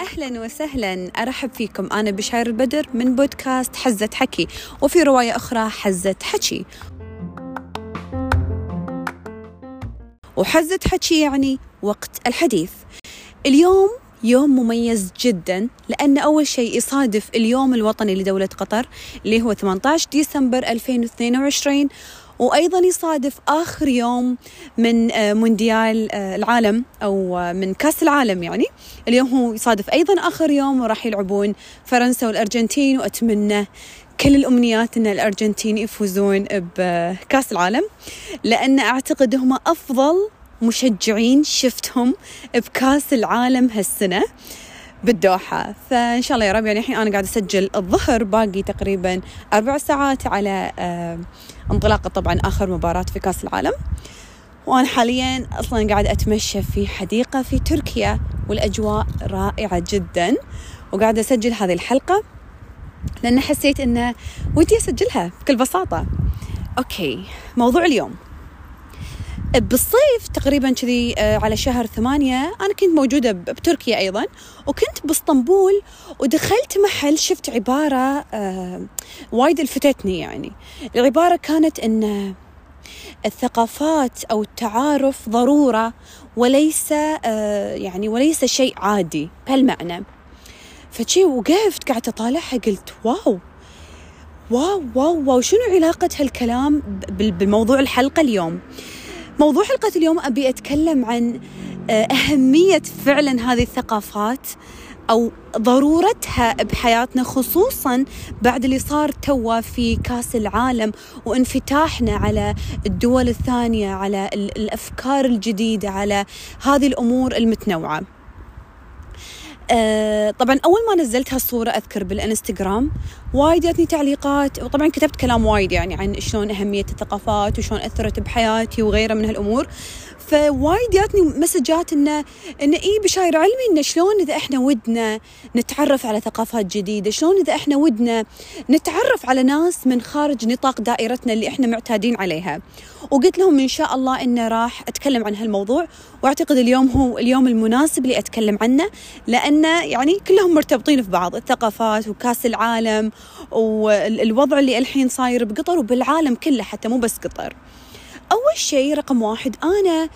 أهلا وسهلا. أرحب فيكم. أنا بشاير البدر من بودكاست حزة حكي وفي رواية أخرى حزة حكي. وحزة حكي يعني وقت الحديث. اليوم يوم مميز جدا لأن أول شيء يصادف اليوم الوطني لدولة قطر اللي هو 18 ديسمبر 2022 وأيضا يصادف آخر يوم من آه، مونديال آه، العالم أو آه، من كأس العالم يعني. اليوم هو يصادف أيضا آخر يوم وراح يلعبون فرنسا والأرجنتين وأتمنى كل الأمنيات أن الأرجنتين يفوزون بكأس العالم لأن أعتقد هم أفضل مشجعين شفتهم بكأس العالم هالسنة. بالدوحة. فإن شاء الله يا رب يعني الحين أنا قاعدة أسجل الظهر باقي تقريبا أربع ساعات على آه انطلاقة طبعا آخر مباراة في كأس العالم. وأنا حاليا أصلا قاعدة أتمشى في حديقة في تركيا والأجواء رائعة جدا. وقاعدة أسجل هذه الحلقة لأن حسيت أنه ودي أسجلها بكل بساطة. أوكي موضوع اليوم. بالصيف تقريبا كذي آه، على شهر ثمانية أنا كنت موجودة بتركيا أيضا وكنت بإسطنبول ودخلت محل شفت عبارة آه، وايد الفتتني يعني. العبارة كانت أن الثقافات أو التعارف ضرورة وليس آه، يعني وليس شيء عادي بهالمعنى. فشي وقفت قاعدة أطالعها قلت wow wow wow wow شنو علاقة هالكلام بالموضوع الحلقة اليوم؟ موضوع حلقة اليوم أبي أتكلم عن آه، أهمية فعلا هذه الثقافات أو ضرورتها بحياتنا خصوصا بعد اللي صار توا في كأس العالم وانفتاحنا على الدول الثانية على الأفكار الجديدة على هذه الأمور المتنوعة. آه طبعا أول ما نزلت هالصورة أذكر بالإنستغرام وايد جاتني تعليقات وطبعا كتبت كلام وايد يعني عن شلون أهمية الثقافات وشلون أثرت بحياتي وغيرها من هالأمور. فوايد جاتني مسجات انه انه إي بشاير علمي إنه شلون إذا إحنا ودنا نتعرف على ثقافات جديدة، شلون إذا إحنا ودنا نتعرف على ناس من خارج نطاق دائرتنا اللي إحنا معتادين عليها. وقلت لهم إن شاء الله إنه راح أتكلم عن هالموضوع وأعتقد اليوم هو اليوم المناسب اللي أتكلم عنه لأنه يعني كلهم مرتبطين في بعض، الثقافات وكأس العالم والوضع اللي الحين صاير بقطر وبالعالم كله حتى مو بس قطر. أول شيء رقم واحد أنا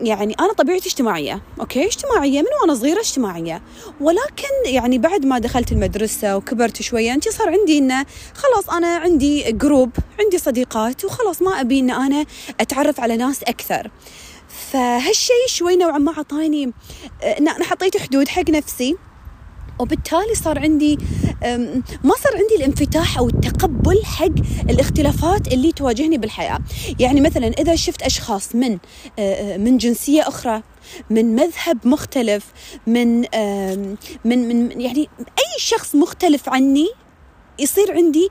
يعني أنا طبيعتي اجتماعية okay؟ اجتماعية من وأنا صغيرة اجتماعية. ولكن يعني بعد ما دخلت المدرسة وكبرت شوية أنت صار عندي إنه خلاص أنا عندي group عندي صديقات وخلاص ما أبي إن أنا أتعرف على ناس أكثر. فهالشيء شوي نوعا ما أعطاني أنا حطيت حدود حق نفسي. وبالتالي صار عندي ما صار عندي الانفتاح أو التقبل حق الاختلافات اللي تواجهني بالحياة. يعني مثلا إذا شفت أشخاص من من جنسية أخرى من مذهب مختلف من من من يعني أي شخص مختلف عني يصير عندي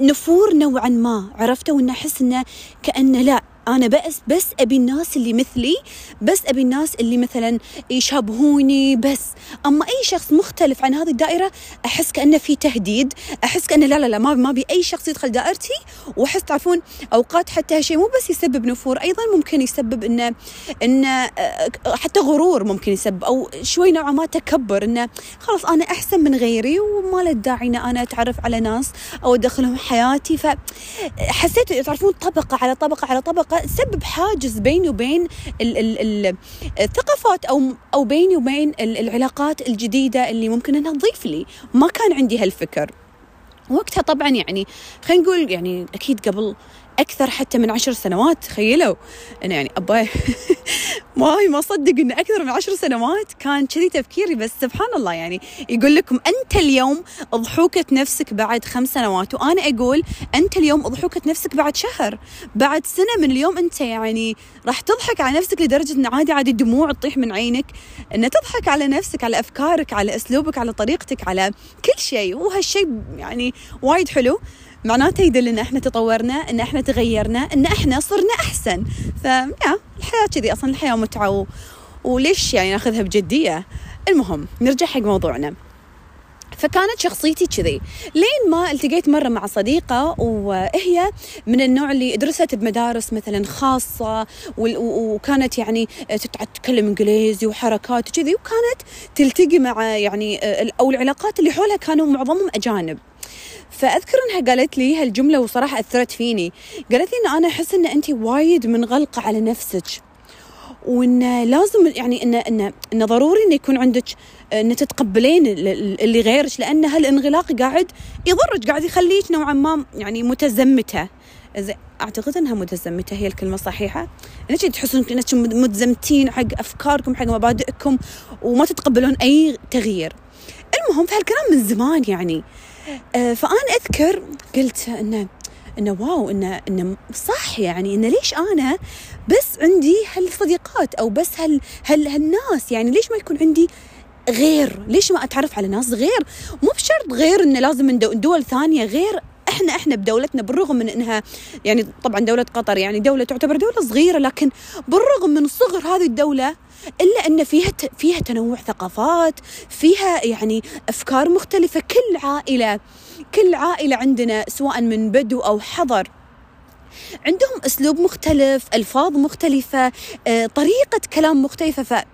نفور نوعا ما عرفته وان أحس إنه كأنه لا أنا بس بس أبي الناس اللي مثلي بس أبي الناس اللي مثلا يشابهوني بس. أما أي شخص مختلف عن هذه الدائرة أحس كأنه في تهديد أحس كأنه لا لا لا ما ما أبي أي شخص يدخل دائرتي وأحس تعرفون أوقات حتى هالشيء مو بس يسبب نفور أيضا ممكن يسبب انه إنه آه، حتى غرور ممكن يسبب أو شوي نوعا ما تكبر إنه خلاص أنا أحسن من غيري وما له داعي ان أنا أتعرف على ناس أو أدخلهم حياتي. فحسيت تعرفون طبقة على طبقة على طبقة تسبب حاجز بيني وبين الثقافات أو أو بيني وبين العلاقات الجديدة اللي ممكن أنها تضيف لي. ما كان عندي هالفكر. وقتها طبعا يعني خلينا نقول يعني أكيد قبل أكثر حتى من عشر سنوات تخيلوا. أنا يعني اباي ما ما اصدق انه أكثر من عشر سنوات كان كذي تفكيري بس سبحان الله يعني يقول لكم أنت اليوم اضحوكة نفسك بعد خمس سنوات وأنا أقول أنت اليوم اضحوكة نفسك بعد شهر. بعد سنة من اليوم أنت يعني راح تضحك على نفسك لدرجة إن عادي عادي دموع تطيح من عينك. إن تضحك على نفسك على أفكارك على أسلوبك على طريقتك على كل شيء. وهالشيء يعني وايد حلو. معناته يدل إن إحنا تطورنا إن إحنا تغيرنا إن إحنا صرنا أحسن. فيا الحياة كذي أصلا الحياة متعة وليش يعني ناخذها بجدية؟ المهم نرجع حق موضوعنا. فكانت شخصيتي كذي. لين ما التقيت مرة مع صديقة وهي من النوع اللي درست بمدارس مثلا خاصة وكانت يعني تتكلم إنجليزي وحركات وكذي وكانت تلتقي مع يعني أو العلاقات اللي حولها كانوا معظمهم أجانب. فأذكر أنها قالت لي هالجملة وصراحة أثرت فيني. قالت لي إن أنا أحس إن انت وايد منغلقة على نفسك وإن لازم يعني ان ان إن ضروري انه يكون عندك إن تتقبلين اللي غيرك لأن هالانغلاق قاعد يضرك قاعد يخليك نوعا ما يعني متزمتة. أعتقد إنها متزمتة هي الكلمة الصحيحة. إنك تحسون انكم متزمتين حق أفكاركم حق مبادئكم وما تتقبلون أي تغيير. المهم فهالكلام من زمان يعني. آه، فأنا أذكر قلت انه إنه واو انه إنه صح يعني إنه ليش أنا بس عندي هالصديقات أو بس هال هال هالناس؟ يعني ليش ما يكون عندي غير؟ ليش ما أتعرف على ناس غير؟ مو بشرط غير إنه لازم من دول ثانية غير إحنا إحنا بدولتنا بالرغم من انها يعني طبعا دولة قطر يعني دولة تعتبر دولة صغيرة لكن بالرغم من صغر هذه الدولة إلا أن فيها فيها تنوع ثقافات فيها يعني أفكار مختلفة. كل عائلة كل عائلة عندنا سواء من بدو أو حضر عندهم أسلوب مختلف ألفاظ مختلفة آه، طريقة كلام مختلفة.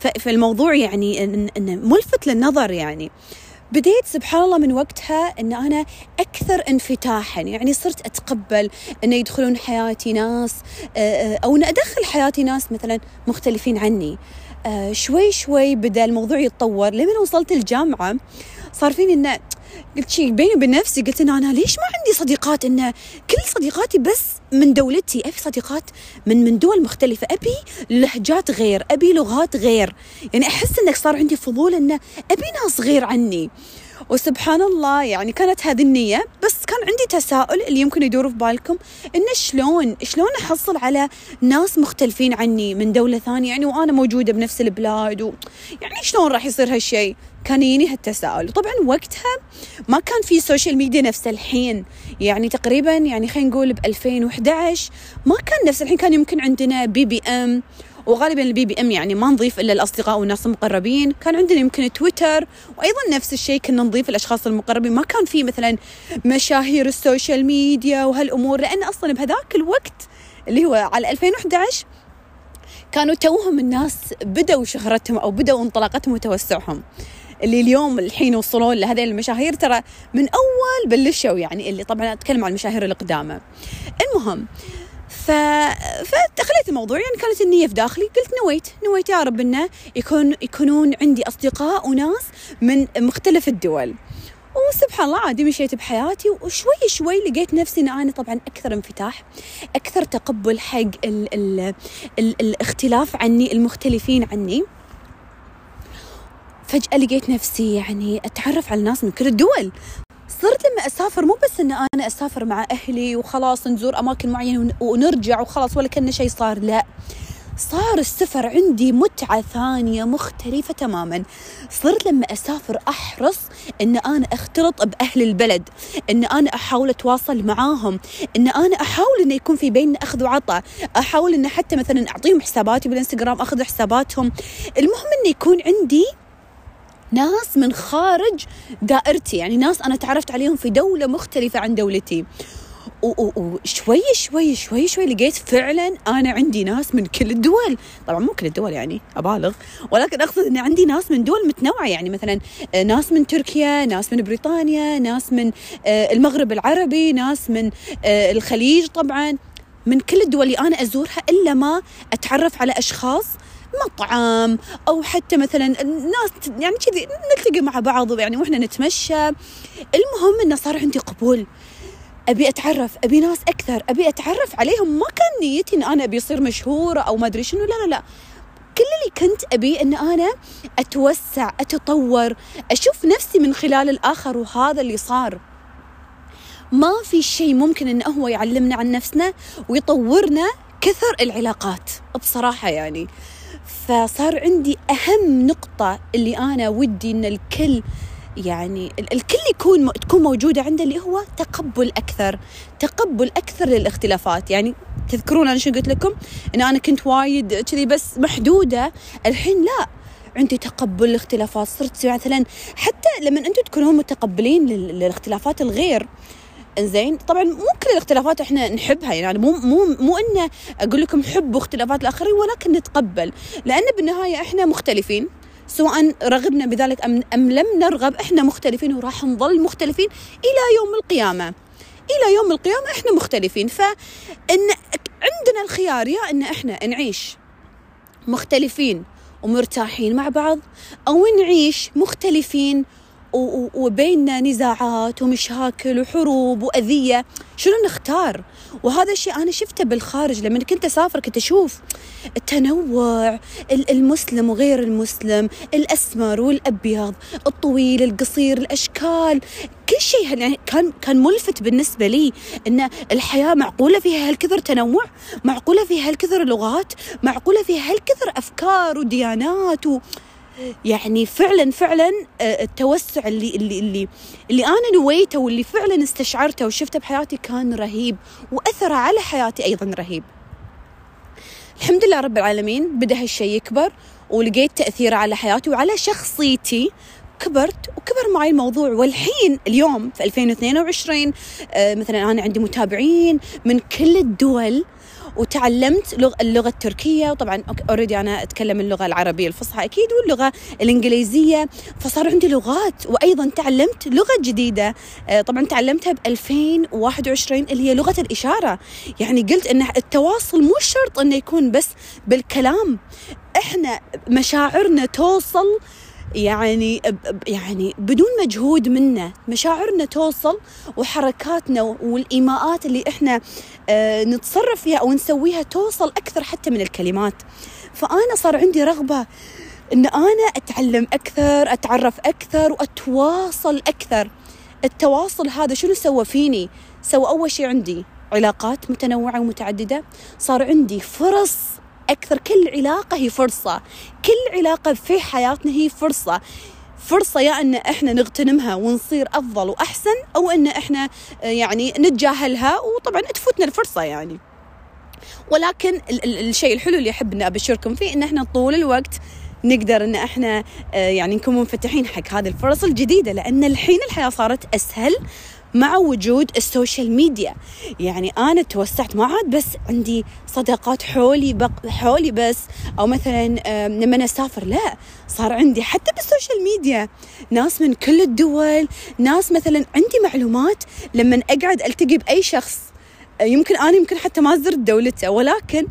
ف فالموضوع يعني ملفت للنظر يعني. بديت سبحان الله من وقتها إن أنا أكثر انفتاحا يعني صرت أتقبل إن يدخلون حياتي ناس آه، آه، أو إن أدخل حياتي ناس مثلا مختلفين عني. آه، شوي شوي بدأ الموضوع يتطور لمن وصلت الجامعة. صار فيني إنه قلت شيء بيني وبين نفسي قلت إنه أنا ليش ما عندي صديقات؟ إنه كل صديقاتي بس من دولتي. أبي صديقات من من دول مختلفة. أبي لهجات غير أبي لغات غير. يعني أحس إنك صار عندي فضول إنه أبي ناس غير عني. وسبحان الله يعني كانت هذه النية. بس كان عندي تساؤل اللي يمكن يدور في بالكم إنه شلون شلون أحصل على ناس مختلفين عني من دولة ثانية؟ يعني وأنا موجودة بنفس البلاد و يعني شلون راح يصير هالشيء كان يجيني هالتساؤل. طبعا وقتها ما كان في social media نفس الحين. يعني تقريبا يعني خلينا نقول ب 2011 ما كان نفس الحين. كان يمكن عندنا BBM وغالبا ال BBM يعني ما نضيف إلا الأصدقاء والناس المقربين. كان عندنا يمكن تويتر وأيضا نفس الشيء كنا نضيف الأشخاص المقربين. ما كان في مثلا مشاهير ال social media وهالأمور لأن أصلا بهذاك الوقت اللي هو على 2011 كانوا توهم الناس بدأوا شهرتهم أو بدأوا انطلاقتهم وتوسعهم. اللي اليوم الحين وصلون لهذه المشاهير ترى من أول بلشوا يعني اللي طبعا أتكلم عن المشاهير القدامى المهم ف... الموضوع يعني كانت النية في داخلي قلت نويت نويت يا رب إنه يكون يكونون عندي أصدقاء وناس من مختلف الدول. وسبحان الله عادي مشيت بحياتي وشوي شوي لقيت نفسي إن أنا طبعا أكثر انفتاح أكثر تقبل حق ال ال ال الاختلاف عني المختلفين عني. فجأة لقيت نفسي يعني أتعرف على ناس من كل الدول. صرت لما أسافر مو بس ان أنا أسافر مع أهلي وخلاص نزور أماكن معينة ونرجع وخلاص ولا كأن شيء صار لا. صار السفر عندي متعة ثانية مختلفة تماما. صرت لما أسافر أحرص أن أنا أختلط بأهل البلد أن أنا أحاول أتواصل معاهم أن أنا أحاول أن يكون في بيننا أخذ وعطاء أحاول أن حتى مثلا أعطيهم حساباتي بالإنستغرام أخذ حساباتهم. المهم أن يكون عندي ناس من خارج دائرتي. يعني ناس أنا تعرفت عليهم في دولة مختلفة عن دولتي. وشوي شوي شوي شوي لقيت فعلا أنا عندي ناس من كل الدول. طبعا مو كل الدول يعني أبالغ. ولكن أقصد إن عندي ناس من دول متنوعة. يعني مثلا آه، ناس من تركيا ناس من بريطانيا ناس من آه، المغرب العربي ناس من آه، الخليج طبعا. من كل الدول اللي أنا أزورها إلا ما أتعرف على أشخاص مطعم أو حتى مثلا الناس يعني كذي نلتقي مع بعض يعني وإحنا نتمشى. المهم انه صار عندي قبول. أبي أتعرف أبي ناس أكثر أبي أتعرف عليهم. ما كان نيتي إن أنا أبي اصير مشهوره أو ما أدري شنو لا لا لا. كل اللي كنت أبي إن أنا أتوسع أتطور أشوف نفسي من خلال الآخر وهذا اللي صار. ما في شيء ممكن انه هو يعلمنا عن نفسنا ويطورنا كثر العلاقات بصراحة يعني. فصار عندي أهم نقطة اللي أنا ودي إن الكل يعني الكل يكون تكون موجودة عنده اللي هو تقبل أكثر تقبل أكثر للاختلافات. يعني تذكرون أنا شو قلت لكم؟ إن أنا كنت وايد كذي بس محدودة. الحين لا عندي تقبل للاختلافات صرت مثلا حتى لما أنتم تكونون متقبلين للاختلافات الغير زين طبعا مو كل الاختلافات إحنا نحبها يعني مو مو مو انه أقول لكم حبوا اختلافات الآخرين ولكن نتقبل. لأن بالنهاية إحنا مختلفين سواء رغبنا بذلك أم أم لم نرغب إحنا مختلفين وراح نظل مختلفين إلى يوم القيامة. إلى يوم القيامة إحنا مختلفين. فإن عندنا الخيار يا إن إحنا نعيش مختلفين ومرتاحين مع بعض أو نعيش مختلفين وبيننا نزاعات ومشاكل وحروب وأذية شنو نختار؟ وهذا الشيء أنا شفته بالخارج لما كنت أسافر كنت أشوف التنوع المسلم وغير المسلم الأسمر والأبيض الطويل القصير الأشكال. كل شيء يعني كان كان ملفت بالنسبة لي إن الحياة معقولة فيها هالكثر تنوع معقولة فيها هالكثر لغات معقولة فيها هالكثر أفكار وديانات و... يعني فعلا فعلا آه، التوسع اللي اللي اللي اللي أنا نويته واللي فعلا استشعرته وشفته بحياتي كان رهيب واثره على حياتي أيضا رهيب. الحمد لله رب العالمين بدأ هالشيء يكبر ولقيت تأثيره على حياتي وعلى شخصيتي كبرت وكبر معي الموضوع والحين اليوم في 2022 آه، مثلا أنا عندي متابعين من كل الدول وتعلمت لغ اللغة التركية. وطبعا اوريدي أنا أتكلم اللغة العربية الفصحى أكيد واللغة الإنجليزية. فصار عندي لغات وأيضا تعلمت لغة جديدة. آه، طبعا تعلمتها ب 2021 اللي هي لغة الإشارة. يعني قلت إن التواصل مو شرط إنه يكون بس بالكلام. إحنا مشاعرنا توصل يعني يعني بدون مجهود منا مشاعرنا توصل وحركاتنا والإيماءات اللي إحنا آه، نتصرف فيها أو نسويها توصل أكثر حتى من الكلمات. فأنا صار عندي رغبة إن أنا أتعلم أكثر أتعرف أكثر وأتواصل أكثر. التواصل هذا شنو سوى فيني؟ سوى أول شيء عندي علاقات متنوعة ومتعددة. صار عندي فرص أكثر كل علاقة هي فرصة. كل علاقة في حياتنا هي فرصة. فرصة يا أن إحنا نغتنمها ونصير أفضل وأحسن أو أن إحنا آه، يعني نتجاهلها وطبعا تفوتنا الفرصة يعني. ولكن الشيء الحلو اللي أحب أن أبشركم فيه أن إحنا طول الوقت نقدر إن إحنا آه، يعني نكون منفتحين حق هذه الفرص الجديدة لأن الحين الحياة صارت أسهل مع وجود ال social media. يعني أنا توسعت ما عاد بس عندي صداقات حولي بق حولي بس أو مثلا لما أسافر لا صار عندي حتى بال social media. ناس من كل الدول ناس مثلا عندي معلومات لما أقعد ألتقي بأي شخص. يمكن أنا يمكن حتى ما زرت دولته ولكن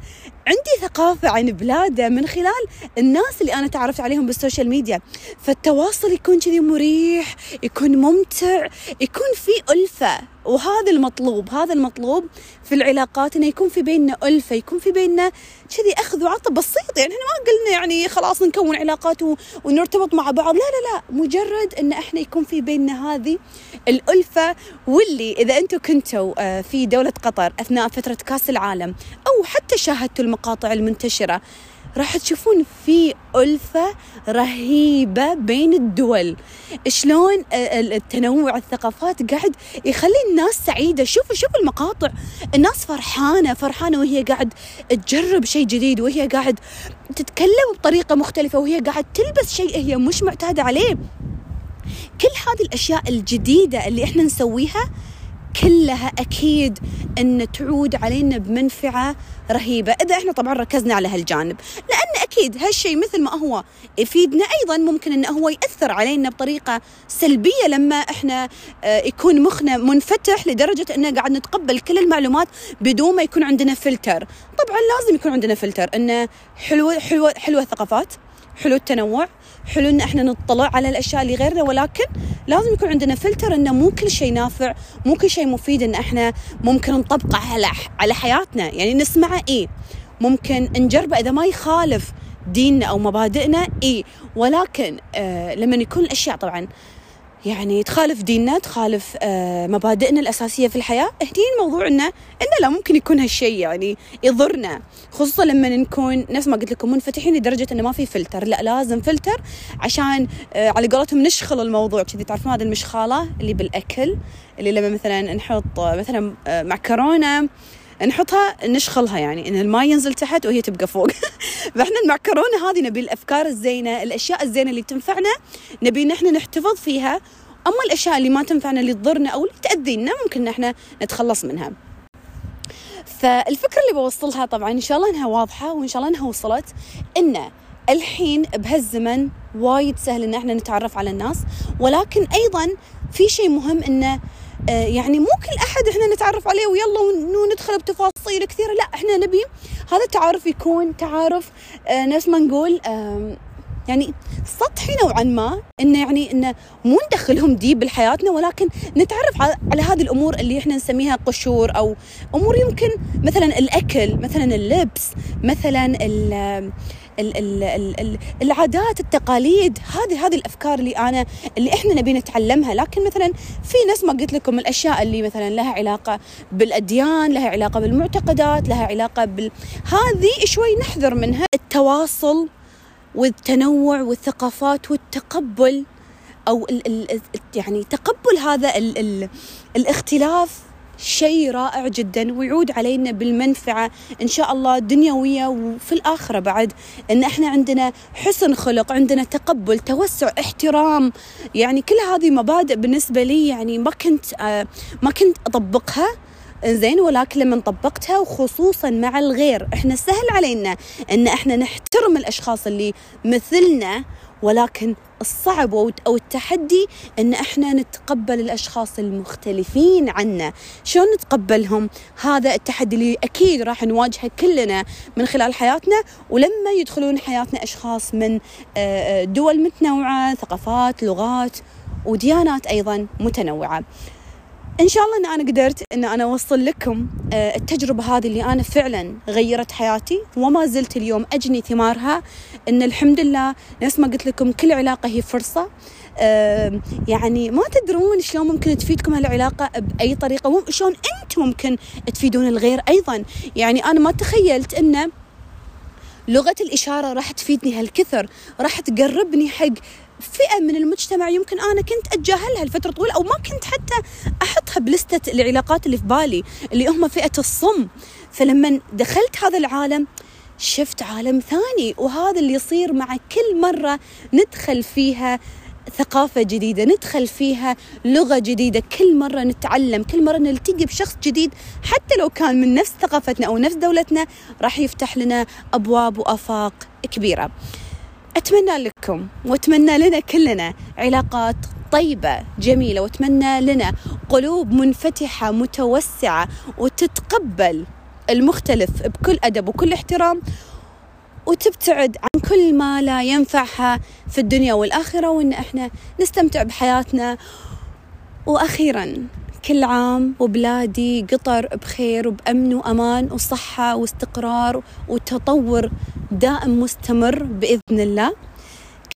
عندي ثقافة عن بلاده من خلال الناس اللي أنا تعرفت عليهم بالسوشيال ميديا. فالتواصل يكون كذي مريح يكون ممتع يكون في ألفة. وهذا المطلوب هذا المطلوب في العلاقات إنه يكون في بيننا ألفة يكون في بيننا كذي أخذ وعطى بسيط. يعني إحنا ما قلنا يعني خلاص نكون علاقات ونرتبط مع بعض. لا لا لا. مجرد إن إحنا يكون في بيننا هذه الألفة واللي إذا أنتم كنتوا آه، في دولة قطر أثناء فترة كأس العالم أو حتى شاهدتوا المقاطع المنتشرة. راح تشوفون في ألفة رهيبة بين الدول. شلون التنوع الثقافات قاعد يخلي الناس سعيدة. شوفوا شوفوا المقاطع. الناس فرحانة فرحانة وهي قاعد تجرب شيء جديد وهي قاعد تتكلم بطريقة مختلفة وهي قاعد تلبس شيء هي مش معتادة عليه. كل هذه الأشياء الجديدة اللي إحنا نسويها كلها أكيد أن تعود علينا بمنفعة رهيبة. إذا إحنا طبعا ركزنا على هالجانب. لأن أكيد هالشيء مثل ما هو يفيدنا أيضا ممكن أنه هو يأثر علينا بطريقة سلبية لما إحنا آه، يكون مخنا منفتح لدرجة أنه قاعد نتقبل كل المعلومات بدون ما يكون عندنا فلتر. طبعا لازم يكون عندنا فلتر أنه حلوة حلوة حلوة الثقافات حلو التنوع حلو إن إحنا نطلع على الأشياء اللي غيرنا ولكن لازم يكون عندنا فلتر إنه مو كل شيء نافع مو كل شيء مفيد إن إحنا ممكن نطبقه على على حياتنا. يعني نسمعه إيه. ممكن نجربه إذا ما يخالف ديننا أو مبادئنا إيه. ولكن آه لما يكون الأشياء طبعا يعني تخالف ديننا تخالف آه، مبادئنا الأساسية في الحياة. هني الموضوع إنه إنه لا ممكن يكون هالشيء يعني يضرنا خصوصا لما نكون نفس ما قلت لكم منفتحين لدرجة إنه ما في فلتر. لا لازم فلتر عشان آه، على قولتهم نشخل الموضوع. كذي تعرفون هذه المشخالة اللي بالأكل اللي لما مثلا نحط مثلا آه، معكرونة نحطها نشخلها يعني. إن الماء ينزل تحت وهي تبقى فوق. فإحنا المعكرونة هذه نبي الأفكار الزينة الأشياء الزينة اللي تنفعنا نبي نحن نحتفظ فيها. أما الأشياء اللي ما تنفعنا اللي تضرنا أو اللي تأذينا ممكن إحنا نتخلص منها. فالفكرة اللي بوصلها طبعا إن شاء الله إنها واضحة وإن شاء الله إنها وصلت إن الحين بهالزمن وايد سهل إن إحنا نتعرف على الناس. ولكن أيضا في شيء مهم انه يعني مو كل أحد إحنا نتعرف عليه ويلا وندخل بتفاصيل كثيرة. لا إحنا نبي هذا التعارف يكون تعارف آه، نفس ما نقول يعني سطحي نوعا ما إنه يعني إنه مو ندخلهم ديب بحياتنا ولكن نتعرف على هذه الأمور اللي إحنا نسميها قشور أو أمور يمكن مثلا الأكل مثلا اللبس مثلا ال ال ال ال العادات التقاليد هذه هذه الأفكار اللي أنا اللي إحنا نبي نتعلمها. لكن مثلا في ناس ما قلت لكم الأشياء اللي مثلا لها علاقة بالأديان لها علاقة بالمعتقدات لها علاقة بال هذه شوي نحذر منها. التواصل والتنوع والثقافات والتقبل أو ال ال يعني تقبل هذا ال ال الاختلاف شيء رائع جدا. ويعود علينا بالمنفعة. إن شاء الله دنيوية وفي الآخرة بعد. إن إحنا عندنا حسن خلق عندنا تقبل توسع احترام. يعني كل هذه مبادئ بالنسبة لي يعني ما كنت آه ما كنت أطبقها. زين ولكن لما طبقتها وخصوصا مع الغير إحنا سهل علينا إن إحنا نحترم الأشخاص اللي مثلنا ولكن الصعب أو التحدي إن إحنا نتقبل الأشخاص المختلفين عنا. شلون نتقبلهم؟ هذا التحدي اللي أكيد راح نواجهه كلنا من خلال حياتنا ولما يدخلون حياتنا أشخاص من آه، آه، دول متنوعة ثقافات لغات وديانات أيضا متنوعة. إن شاء الله إن أنا قدرت إن أنا أوصل لكم آه، التجربة هذه اللي أنا فعلا غيرت حياتي وما زلت اليوم أجني ثمارها إن الحمد لله نفس ما قلت لكم كل علاقة هي فرصة. يعني ما تدرون شلون ممكن تفيدكم هالعلاقة بأي طريقة شلون أنتم ممكن تفيدون الغير أيضا. يعني أنا ما تخيلت انه لغة الإشارة راح تفيدني هالكثر راح تقربني حق فئة من المجتمع يمكن أنا كنت أتجاهلها لفترة طويلة أو ما كنت حتى أحطها بلستة العلاقات اللي في بالي اللي هم فئة الصم. فلما دخلت هذا العالم شفت عالم ثاني وهذا اللي يصير مع كل مرة ندخل فيها ثقافة جديدة ندخل فيها لغة جديدة كل مرة نتعلم كل مرة نلتقي بشخص جديد حتى لو كان من نفس ثقافتنا أو نفس دولتنا راح يفتح لنا أبواب وآفاق كبيرة. أتمنى لكم وأتمنى لنا كلنا علاقات طيبة جميلة وأتمنى لنا قلوب منفتحة متوسعة وتتقبل المختلف بكل أدب وكل احترام وتبتعد عن كل ما لا ينفعها في الدنيا والآخرة وإن إحنا نستمتع بحياتنا. وأخيرا كل عام وبلادي قطر بخير وبأمن وأمان وصحة واستقرار وتطور دائم مستمر بإذن الله.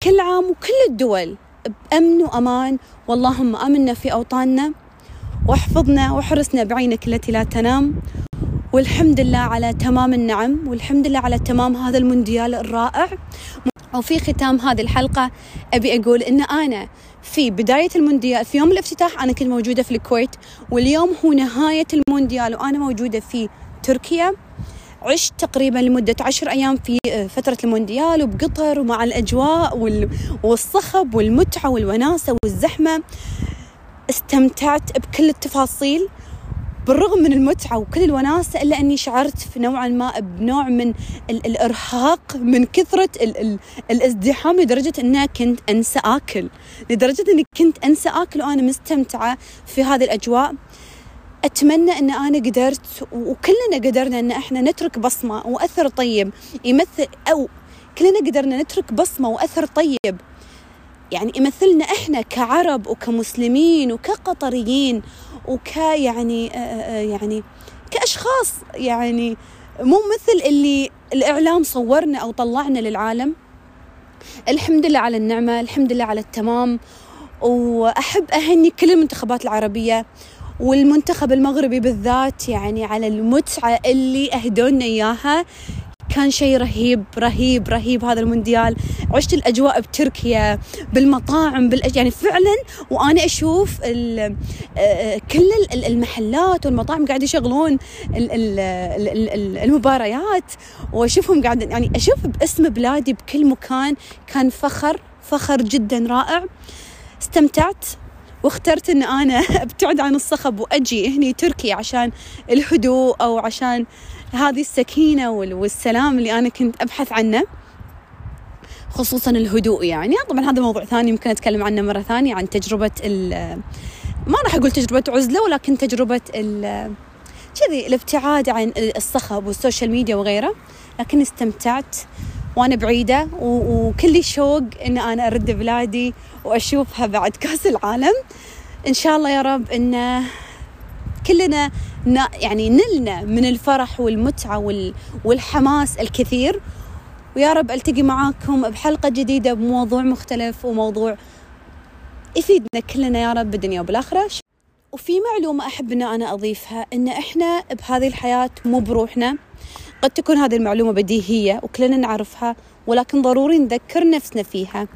كل عام وكل الدول بأمن وأمان. واللهم آمنا في أوطاننا واحفظنا واحرسنا بعينك التي لا تنام. والحمد لله على تمام النعم. والحمد لله على تمام هذا المونديال الرائع. وفي ختام هذه الحلقة أبي أقول إن أنا في بداية المونديال في يوم الافتتاح أنا كنت موجودة في الكويت واليوم هو نهاية المونديال وأنا موجودة في تركيا. عشت تقريبا لمدة عشر أيام في فترة المونديال وبقطر ومع الأجواء والصخب والمتعة والوناسة والزحمة. استمتعت بكل التفاصيل بالرغم من المتعة وكل الوناسة إلا أني شعرت في نوعا ما بنوع من ال الإرهاق من كثرة ال ال الازدحام لدرجة أني كنت أنسى آكل. لدرجة أني كنت أنسى آكل وأنا مستمتعة في هذه الأجواء. أتمنى أن أنا قدرت وكلنا قدرنا أن إحنا نترك بصمة وأثر طيب يمثل أو كلنا قدرنا نترك بصمة وأثر طيب. يعني يمثلنا إحنا كعرب وكمسلمين وكقطريين وك يعني آه، آه، يعني كأشخاص يعني مو مثل اللي الإعلام صورنا أو طلعنا للعالم. الحمد لله على النعمة الحمد لله على التمام. وأحب أهني كل المنتخبات العربية. والمنتخب المغربي بالذات يعني على المتعة اللي أهدونا إياها. كان شيء رهيب رهيب رهيب هذا المونديال. عشت الأجواء بتركيا بالمطاعم بالأج... يعني فعلا وأنا أشوف ال... آه، كل المحلات والمطاعم قاعد يشغلون المباريات. وأشوفهم قاعد يعني أشوف باسم بلادي بكل مكان كان فخر فخر جدا رائع. استمتعت. واخترت إن أنا أبتعد عن الصخب وأجي هني تركيا عشان الهدوء أو عشان هذه السكينة والسلام اللي أنا كنت أبحث عنه خصوصا الهدوء يعني. طبعا هذا موضوع ثاني ممكن أتكلم عنه مرة ثانية عن تجربة ما راح أقول تجربة عزلة ولكن تجربة كذي الابتعاد عن الصخب وال social media وغيره. لكن استمتعت وأنا بعيدة وكل شوق إن أنا أرد بلادي وأشوفها بعد كأس العالم. إن شاء الله يا رب إن كلنا يعني نلنا من الفرح والمتعة والحماس الكثير. ويا رب ألتقي معاكم بحلقة جديدة بموضوع مختلف وموضوع يفيدنا كلنا يا رب بالدنيا وبالآخرة. وفي معلومة أحب أن أنا أضيفها أن إحنا بهذه الحياة مو بروحنا. قد تكون هذه المعلومة بديهية وكلنا نعرفها ولكن ضروري نذكر نفسنا فيها.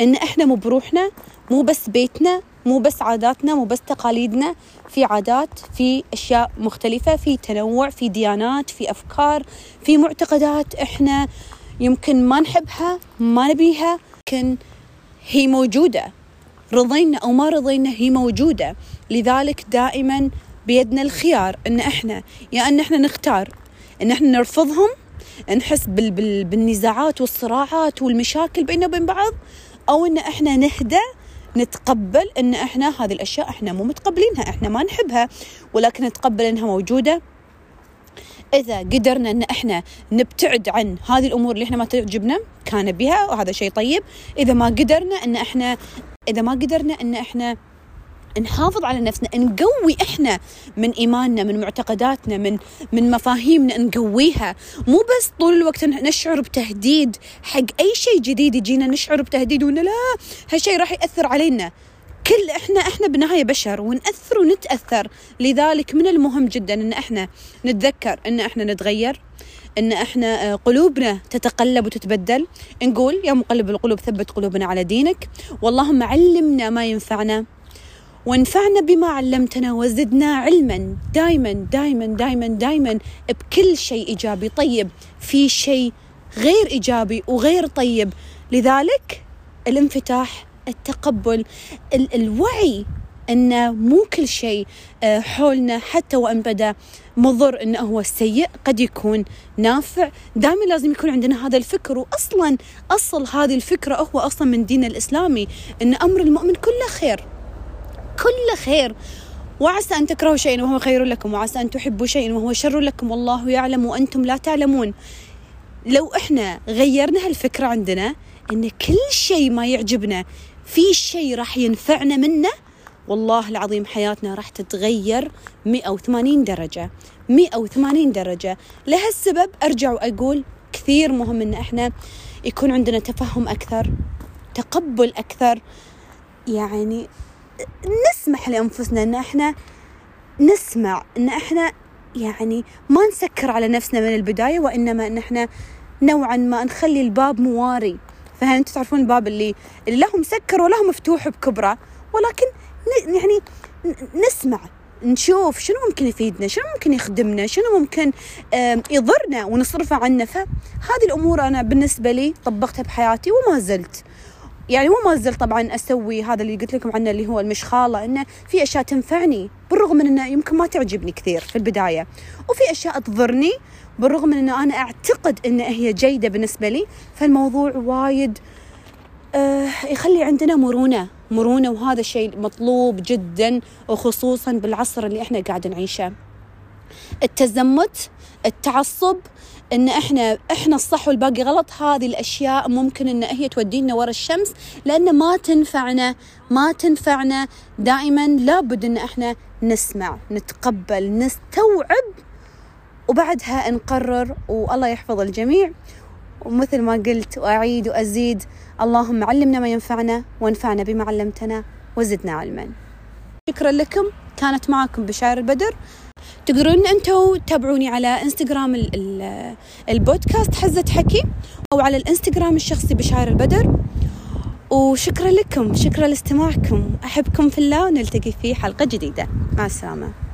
أن إحنا مو بروحنا مو بس بيتنا مو بس عاداتنا مو بس تقاليدنا في عادات في أشياء مختلفة في تنوع في ديانات في أفكار في معتقدات إحنا يمكن ما نحبها ما نبيها لكن هي موجودة. رضينا أو ما رضينا هي موجودة. لذلك دائما بيدنا الخيار إن إحنا يا إن إحنا نختار إن إحنا نرفضهم نحس بال بال بالنزاعات والصراعات والمشاكل بيننا وبين بعض أو إن إحنا نهدى نتقبل إن إحنا هذه الأشياء إحنا مو متقبلينها إحنا ما نحبها ولكن نتقبل إنها موجودة. إذا قدرنا إن إحنا نبتعد عن هذه الأمور اللي إحنا ما تعجبنا كان بها وهذا شيء طيب. إذا ما قدرنا إن إحنا إذا ما قدرنا إن إحنا نحافظ على نفسنا نقوي إحنا من إيماننا من معتقداتنا من من مفاهيمنا نقويها. مو بس طول الوقت نشعر بتهديد حق أي شيء جديد يجينا نشعر بتهديد وان لا هالشيء راح يأثر علينا. كل إحنا إحنا بالنهايه بشر ونأثر ونتأثر. لذلك من المهم جدا إن إحنا نتذكر إن إحنا نتغير إن إحنا آه، قلوبنا تتقلب وتتبدل. نقول يا مقلب القلوب ثبت قلوبنا على دينك. واللهم علمنا ما ينفعنا. وانفعنا بما علمتنا وزدنا علما. دائما دائما دائما دائما بكل شيء إيجابي. طيب في شيء غير إيجابي وغير طيب. لذلك الانفتاح التقبل ال- الوعي إن مو كل شيء آه، حولنا حتى وإن بدا مضر انه هو سيء قد يكون نافع. دائما لازم يكون عندنا هذا الفكر. واصلا أصل هذه الفكرة هو أصلا من دين الإسلامي إن أمر المؤمن كله خير. كله خير. وعسى أن تكرهوا شيئا وهو خير لكم وعسى أن تحبوا شيئا وهو شر لكم. والله يعلم وأنتم لا تعلمون. لو إحنا غيرنا هالفكرة عندنا إن كل شيء ما يعجبنا في شيء راح ينفعنا منه والله العظيم حياتنا راح تتغير 180 درجة. 180 درجة. لهالسبب أرجع وأقول كثير مهم إن إحنا يكون عندنا تفهم أكثر تقبل أكثر. يعني نسمح لأنفسنا إن إحنا نسمع إن إحنا يعني ما نسكر على نفسنا من البداية وإنما إن إحنا نوعا ما نخلي الباب مواري. فهمتوا تعرفون الباب اللي اللي له مسكر وله مفتوح بكبره؟ ولكن يعني نسمع نشوف شنو ممكن يفيدنا شنو ممكن يخدمنا شنو ممكن يضرنا ونصرفه عنه فهذه الأمور أنا بالنسبة لي طبقتها بحياتي وما زلت. يعني مو ما زلت طبعا أسوي هذا اللي قلت لكم عنه اللي هو المشخاله إنه في أشياء تنفعني بالرغم من إنه يمكن ما تعجبني كثير في البداية وفي أشياء تضرني بالرغم من إنه أنا أعتقد إن هي جيدة بالنسبة لي فالموضوع وايد آه يخلي عندنا مرونة مرونة وهذا شيء مطلوب جدا وخصوصا بالعصر اللي إحنا قاعد نعيشه. التزمت التعصب إن إحنا إحنا الصح والباقي غلط. هذه الأشياء ممكن إن هي تودينا ورا الشمس لأن ما تنفعنا ما تنفعنا دائما. لابد إن إحنا نسمع نتقبل نستوعب وبعدها نقرر. والله يحفظ الجميع. ومثل ما قلت وأعيد وأزيد اللهم علمنا ما ينفعنا وانفعنا بما علمتنا وزدنا علما. شكرا لكم. كانت معاكم بشاير البدر. تقدرون أنتم تتابعوني على انستغرام البودكاست حزة حكي أو على الانستغرام الشخصي بشاير البدر. وشكرا لكم شكرا لاستماعكم. أحبكم في الله ونلتقي في حلقة جديدة. مع السلامة.